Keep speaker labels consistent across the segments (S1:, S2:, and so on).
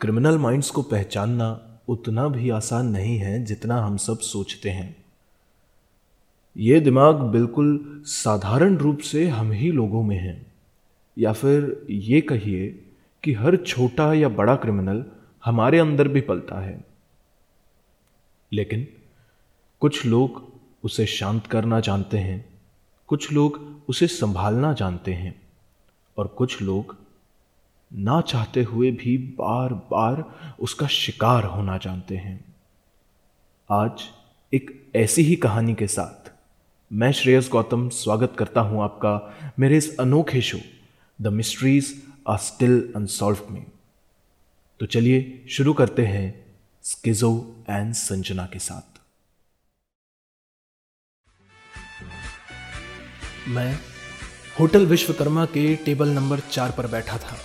S1: Criminal minds को पहचानना उतना भी आसान नहीं है जितना हम सब सोचते हैं। ये दिमाग बिल्कुल साधारण रूप से हम ही लोगों में है। या फिर ये कहिए कि हर छोटा या बड़ा क्रिमिनल हमारे अंदर भी पलता है। लेकिन कुछ लोग उसे शांत करना जानते हैं, कुछ लोग उसे संभालना जानते हैं और कुछ लोग ना चाहते हुए भी बार बार उसका शिकार होना जानते हैं। आज एक ऐसी ही कहानी के साथ मैं श्रेयस गौतम स्वागत करता हूँ आपका मेरे इस अनोखे show the mysteries are still unsolved में। तो चलिए शुरू करते हैं स्किजो एंड संजना के साथ। मैं होटल विश्वकर्मा के टेबल नंबर चार पर बैठा था।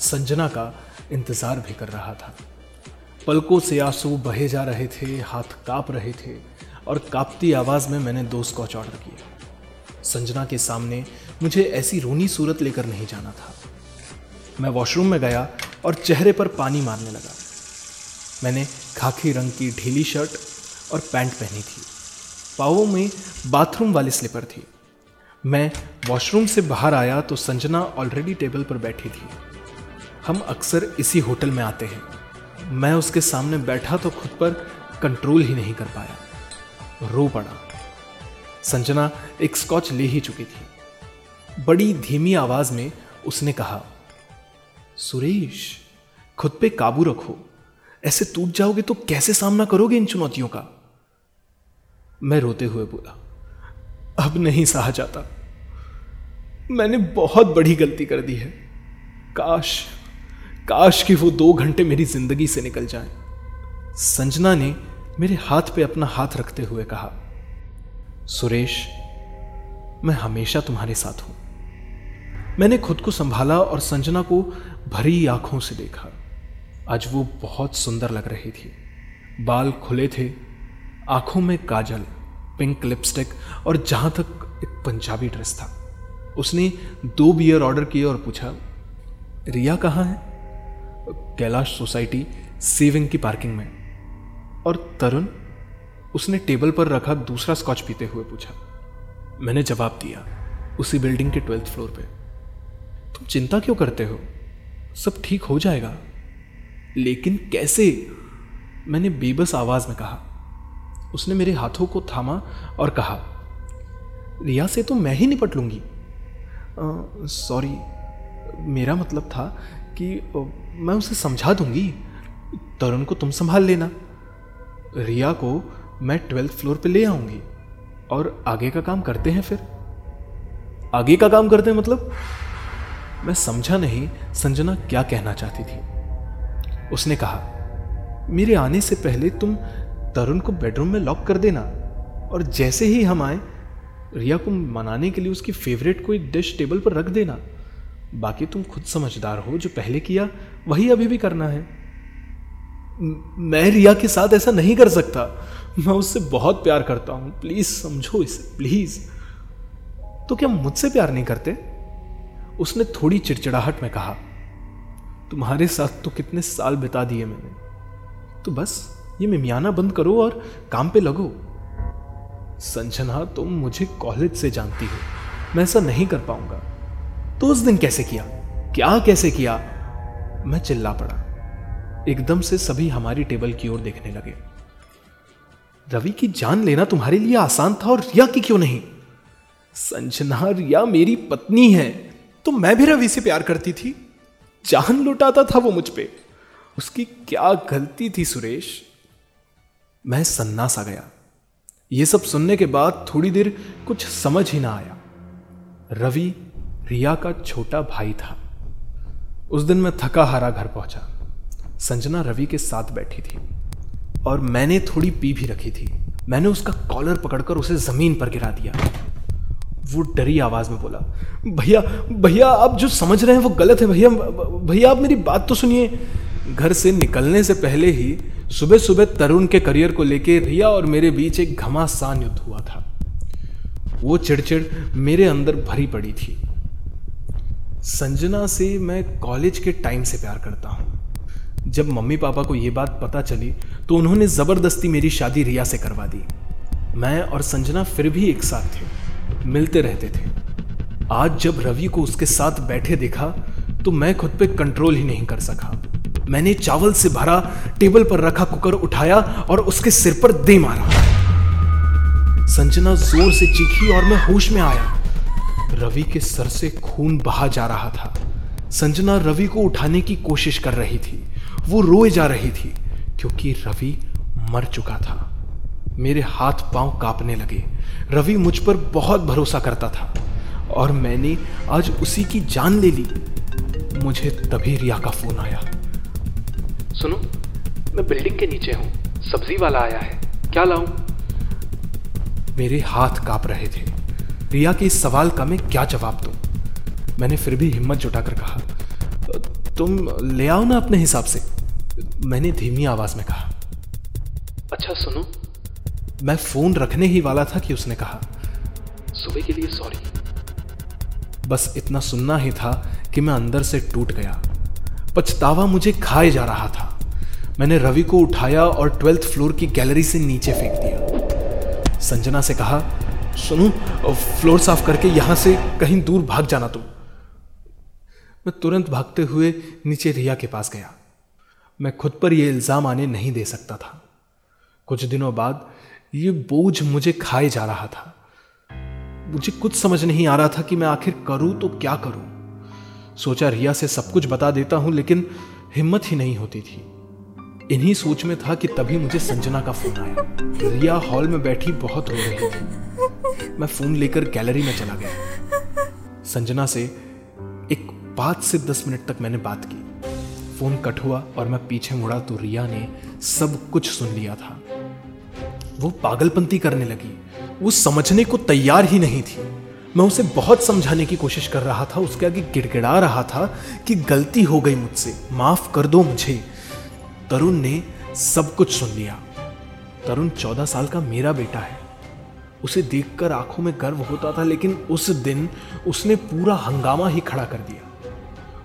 S1: संजना का इंतज़ार भी कर रहा था। पलकों से आँसू बहे जा रहे थे, हाथ काँप रहे थे और कांपती आवाज़ में मैंने दो स्कॉच ऑर्डर किया। संजना के सामने मुझे ऐसी रोनी सूरत लेकर नहीं जाना था। मैं वॉशरूम में गया और चेहरे पर पानी मारने लगा। मैंने खाकी रंग की ढीली शर्ट और पैंट पहनी थी। पाओ में बाथरूम वाली स्लीपर थी। मैं वॉशरूम से बाहर आया तो संजना ऑलरेडी टेबल पर बैठी थी। हम अक्सर इसी होटल में आते हैं। मैं उसके सामने बैठा तो खुद पर कंट्रोल ही नहीं कर पाया। रो पड़ा। संजना एक स्कॉच ले ही चुकी थी। बड़ी धीमी आवाज़ में उसने कहा, सुरेश, खुद पे काबू रखो। ऐसे टूट जाओगे तो कैसे सामना करोगे इन चुनौतियों का? मैं रोते हुए बोला, अब नहीं सहा जाता। मैंने बहुत बड़ी गलती कर दी है। काश काश कि वो दो घंटे मेरी ज़िंदगी से निकल जाएँ। संजना ने मेरे हाथ पे अपना हाथ रखते हुए कहा, सुरेश, मैं हमेशा तुम्हारे साथ हूँ। मैंने खुद को संभाला और संजना को भरी आँखों से देखा। आज वो बहुत सुंदर लग रही थी। बाल खुले थे, आँखों में काजल, पिंक लिपस्टिक और जहाँ तक एक पंजाबी ड्रेस था। उसने दो बियर ऑर्डर किए और पूछा, रिया कहाँ है? कैलाश सोसाइटी सेविंग की पार्किंग में। और तरुण, उसने टेबल पर रखा दूसरा स्कॉच पीते हुए पूछा, मैंने जवाब दिया, उसी बिल्डिंग के ट्वेल्थ फ्लोर पे। तुम चिंता क्यों करते हो? सब ठीक हो जाएगा। लेकिन कैसे? मैंने बेबस आवाज़ में कहा। उसने मेरे हाथों को थामा और कहा, रिया से तो मैं ही निपट लूँगी। सॉरी, मेरा मतलब था कि मैं उसे समझा दूँगी। तरुण को तुम संभाल लेना। रिया को मैं ट्वेल्थ फ्लोर पे ले आऊँगी। और आगे का काम करते हैं फिर। आगे का काम करते हैं मतलब? मैं समझा नहीं संजना क्या कहना चाहती थी। उसने कहा, मेरे आने से पहले तुम तरुण को बेडरूम में लॉक कर देना। और जैसे ही हम आए, रिया को मनाने के लिए उसकी फेवरेट कोई डिश टेबल पर रख देना। बाकी तुम खुद समझदार हो, जो पहले किया, वही अभी भी करना है। मैं रिया के साथ ऐसा नहीं कर सकता। मैं उससे बहुत प्यार करता हूँ। प्लीज़ समझो इसे, प्लीज़। तो क्या मुझसे प्यार नहीं करते? उसने थोड़ी चिड़चिड़ाहट में कहा, तुम्हारे साथ तो कितने साल बिता दिए मैंने। तो बस, ये मिमियाना बंद करो और काम पे लगो। संजना, तुम मुझे कॉलेज से जानती हो। मैं ऐसा नहीं कर पाऊँगा। तो उस दिन कैसे किया? क्या कैसे किया? मैं चिल्ला पड़ा। एकदम से सभी हमारी टेबल की ओर देखने लगे। रवि की जान लेना तुम्हारे लिए आसान था और रिया की क्यों नहीं? संजना रिया मेरी पत्नी है। तो मैं भी रवि से प्यार करती थी? जान लुटाता था वो मुझ पे। उसकी क्या गलती थी, सुरेश? मैं सन्नास आ गया। ये सब सुनने के बाद थोड़ी देर कुछ समझ ही ना आया। रवि रिया का छोटा भाई था। उस दिन मैं थका हारा घर पहुँचा। संजना रवि के साथ बैठी थी और मैंने थोड़ी पी भी रखी थी। मैंने उसका कॉलर पकड़कर उसे ज़मीन पर गिरा दिया। वो डरी आवाज़ में बोला, भैया भैया, आप जो समझ रहे हैं वो गलत है भैया भैया, आप मेरी बात तो सुनिए। घर से निकलने से पहले ही सुबह सुबह तरुण के करियर को लेके रिया और मेरे बीच एक घमासान युद्ध हुआ था। वो चिड़चिड़ मेरे अंदर भरी पड़ी थी। संजना से मैं कॉलेज के टाइम से प्यार करता हूँ। जब मम्मी पापा को ये बात पता चली तो उन्होंने ज़बरदस्ती मेरी शादी रिया से करवा दी। मैं और संजना फिर भी एक साथ थे, मिलते रहते थे। आज जब रवि को उसके साथ बैठे देखा तो मैं खुद पे कंट्रोल ही नहीं कर सका। मैंने चावल से भरा, टेबल पर रखा कुकर उठाया और उसके सिर पर दे मारा। संजना ज़ोर से चीखी और मैं होश में आया। रवि के सर से खून बहा जा रहा था। संजना रवि को उठाने की कोशिश कर रही थी। वो रोए जा रही थी क्योंकि रवि मर चुका था। मेरे हाथ पाँव कांपने लगे। रवि मुझ पर बहुत भरोसा करता था और मैंने आज उसी की जान ले ली। मुझे तभी रिया का फ़ोन आया।
S2: सुनो मैं बिल्डिंग के नीचे हूँ। सब्ज़ी वाला आया है। क्या लाऊं?
S1: मेरे हाथ काँप रहे थे। रिया के इस सवाल का मैं क्या जवाब दूँ? मैंने फिर भी हिम्मत जुटाकर कहा, तुम ले आओ ना अपने हिसाब से। मैंने धीमी आवाज़ में कहा
S2: अच्छा सुनो,
S1: मैं फ़ोन रखने ही वाला था कि उसने कहा।
S2: सुबह के लिए सॉरी।
S1: बस इतना सुनना ही था कि मैं अंदर से टूट गया। पछतावा मुझे खाए जा रहा था। मैंने रवि को उठाया और ट्वेल्थ फ्लोर की गैलरी से नीचे फेंक दिया। संजना से कहा सुनो फ्लोर साफ़ करके यहाँ से कहीं दूर भाग जाना तुम। मैं तुरंत भागते हुए नीचे रिया के पास गया। मैं खुद पर यह इल्ज़ाम आने नहीं दे सकता था। कुछ दिनों बाद ये बोझ मुझे खाए जा रहा था। मुझे कुछ समझ नहीं आ रहा था कि मैं आखिर करूँ तो क्या करूँ। सोचा रिया से सब कुछ बता देता हूँ, लेकिन हिम्मत ही नहीं होती थी। इन्हीं सोच में था कि तभी मुझे संजना का फ़ोन आया। रिया हॉल में बैठी बहुत रो रही थी। मैं फ़ोन लेकर गैलरी में चला गया। संजना से एक पाँच से दस मिनट तक मैंने बात की। फ़ोन कट हुआ और मैं पीछे मुड़ा तो रिया ने सब कुछ सुन लिया था। वो पागलपंती करने लगी। वो समझने को तैयार ही नहीं थी। मैं उसे बहुत समझाने की कोशिश कर रहा था। उसके आगे गिड़गिड़ा रहा था कि गलती हो गई मुझसे। माफ़ कर दो मुझे। तरुण ने सब कुछ सुन लिया। तरुण चौदह साल का मेरा बेटा है। उसे देखकर आँखों में गर्व होता था, लेकिन उस दिन उसने पूरा हंगामा ही खड़ा कर दिया।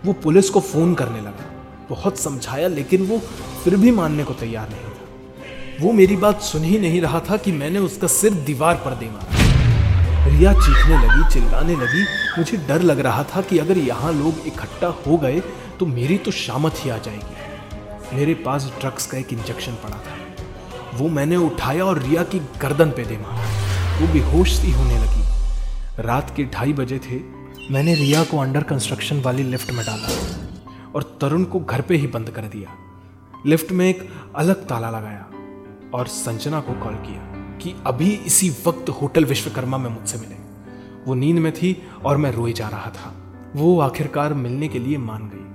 S1: वो पुलिस को फ़ोन करने लगा। बहुत समझाया, लेकिन वो फिर भी मानने को तैयार नहीं था। वो मेरी बात सुन ही नहीं रहा था कि मैंने उसका सिर दीवार पर दे मारा। रिया चीखने लगी, चिल्लाने लगी। मुझे डर लग रहा था कि अगर यहाँ लोग इकट्ठा हो गए तो मेरी तो शामत ही आ जाएगी। मेरे पास ड्रग्स का एक इंजेक्शन पड़ा था। वो मैंने उठाया और रिया की गर्दन पे दे मारा। वो बेहोश सी होने लगी। रात के ढाई बजे थे। मैंने रिया को अंडर कंस्ट्रक्शन वाली लिफ्ट में डाला और तरुण को घर पे ही बंद कर दिया। लिफ्ट में एक अलग ताला लगाया और संजना को कॉल किया कि अभी इसी वक्त होटल विश्वकर्मा में मुझसे मिले। वो नींद में थी और मैं रोए जा रहा था। वो आखिरकार मिलने के लिए मान गई।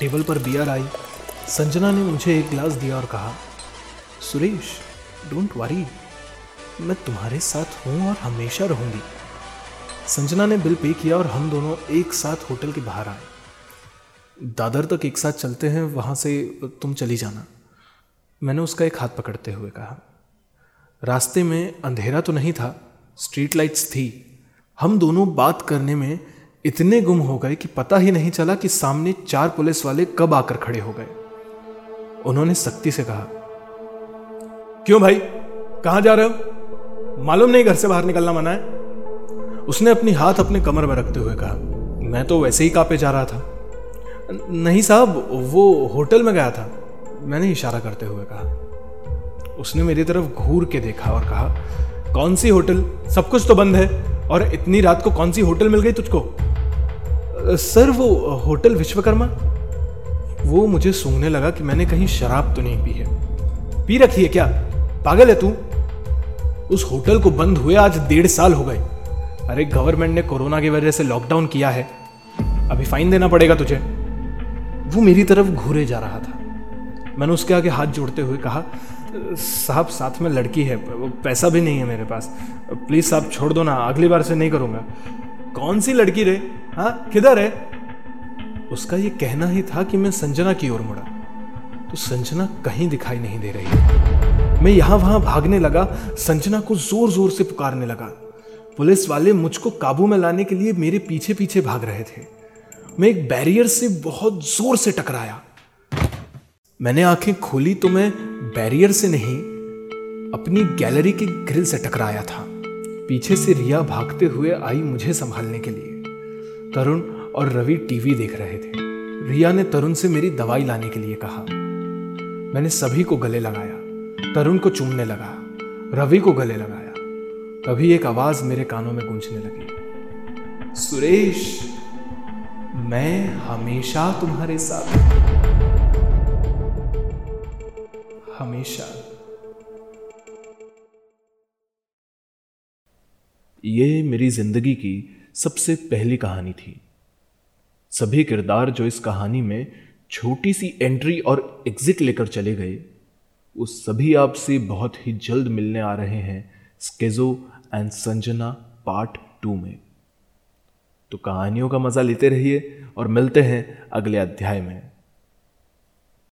S1: टेबल पर बियर आई। संजना ने मुझे एक गिलास दिया और कहा, सुरेश डोंट वरी मैं तुम्हारे साथ हूँ और हमेशा रहूँगी। संजना ने बिल पे किया और हम दोनों एक साथ होटल के बाहर आए। दादर तक एक साथ चलते हैं, वहाँ से तुम चली जाना। मैंने उसका एक हाथ पकड़ते हुए कहा, रास्ते में अंधेरा तो नहीं था, स्ट्रीट लाइट्स थी। हम दोनों बात करने में इतने गुम हो गए कि पता ही नहीं चला कि सामने चार पुलिस वाले कब आकर खड़े हो गए। उन्होंने सख्ती से कहा, क्यों भाई? कहाँ जा रहे हो? मालूम नहीं घर से बाहर निकलना मना है? उसने अपनी हाथ अपने कमर में रखते हुए कहा, मैं तो वैसे ही कापे जा रहा था। नहीं साहब, वो होटल में गया था। मैंने इशारा करते हुए कहा, उसने मेरी तरफ़ घूर के देखा और कहा, कौन सी होटल? सब कुछ तो बंद है। और इतनी रात को कौन सी होटल मिल गई तुझको? सर, वो होटल विश्वकर्मा? वो मुझे सूंघने लगा कि मैंने कहीं शराब तो नहीं पी है। पी रखी है क्या? पागल है तू? उस होटल को बंद हुए आज डेढ़ साल हो गए। अरे, गवर्नमेंट ने कोरोना की वजह से लॉकडाउन किया है। अभी फाइन देना पड़ेगा तुझे। वो मेरी तरफ़ घूरे जा रहा था। मैंने उसके आगे हाथ जोड़ते हुए कहा, साहब, साथ में लड़की है पैसा भी नहीं है मेरे पास। प्लीज़ साहब, छोड़ दो ना, अगली बार से नहीं करूँगा। कौन सी लड़की रे? हाँ किधर है? उसका ये कहना ही था कि मैं संजना की ओर मुड़ा। तो संजना कहीं दिखाई नहीं दे रही। मैं यहाँ वहाँ भागने लगा, संजना को ज़ोर ज़ोर से पुकारने लगा। पुलिस वाले मुझको काबू में लाने के लिए मेरे पीछे पीछे भाग रहे थे। मैं एक बैरियर से बहुत ज़ोर से टकराया। मैंने आँखें खोली तो मैं बैरियर से नहीं, अपनी गैलरी के ग्रिल से टकराया था। पीछे से रिया भागते हुए आई मुझे संभालने के लिए। तरुण और रवि टीवी देख रहे थे। रिया ने तरुण से मेरी दवाई लाने के लिए कहा। मैंने सभी को गले लगाया। तरुण को चूमने लगा। रवि को गले लगाया। तभी एक आवाज़ मेरे कानों में गूंजने लगी। सुरेश, मैं हमेशा तुम्हारे साथ हमेशा। ये मेरी ज़िंदगी की सबसे पहली कहानी थी। सभी किरदार जो इस कहानी में छोटी सी एंट्री और एग्जिट लेकर चले गए, वो सभी आपसे बहुत ही जल्द मिलने आ रहे हैं स्केजो एंड संजना पार्ट टू में। तो कहानियों का मज़ा लेते रहिए और मिलते हैं अगले अध्याय में।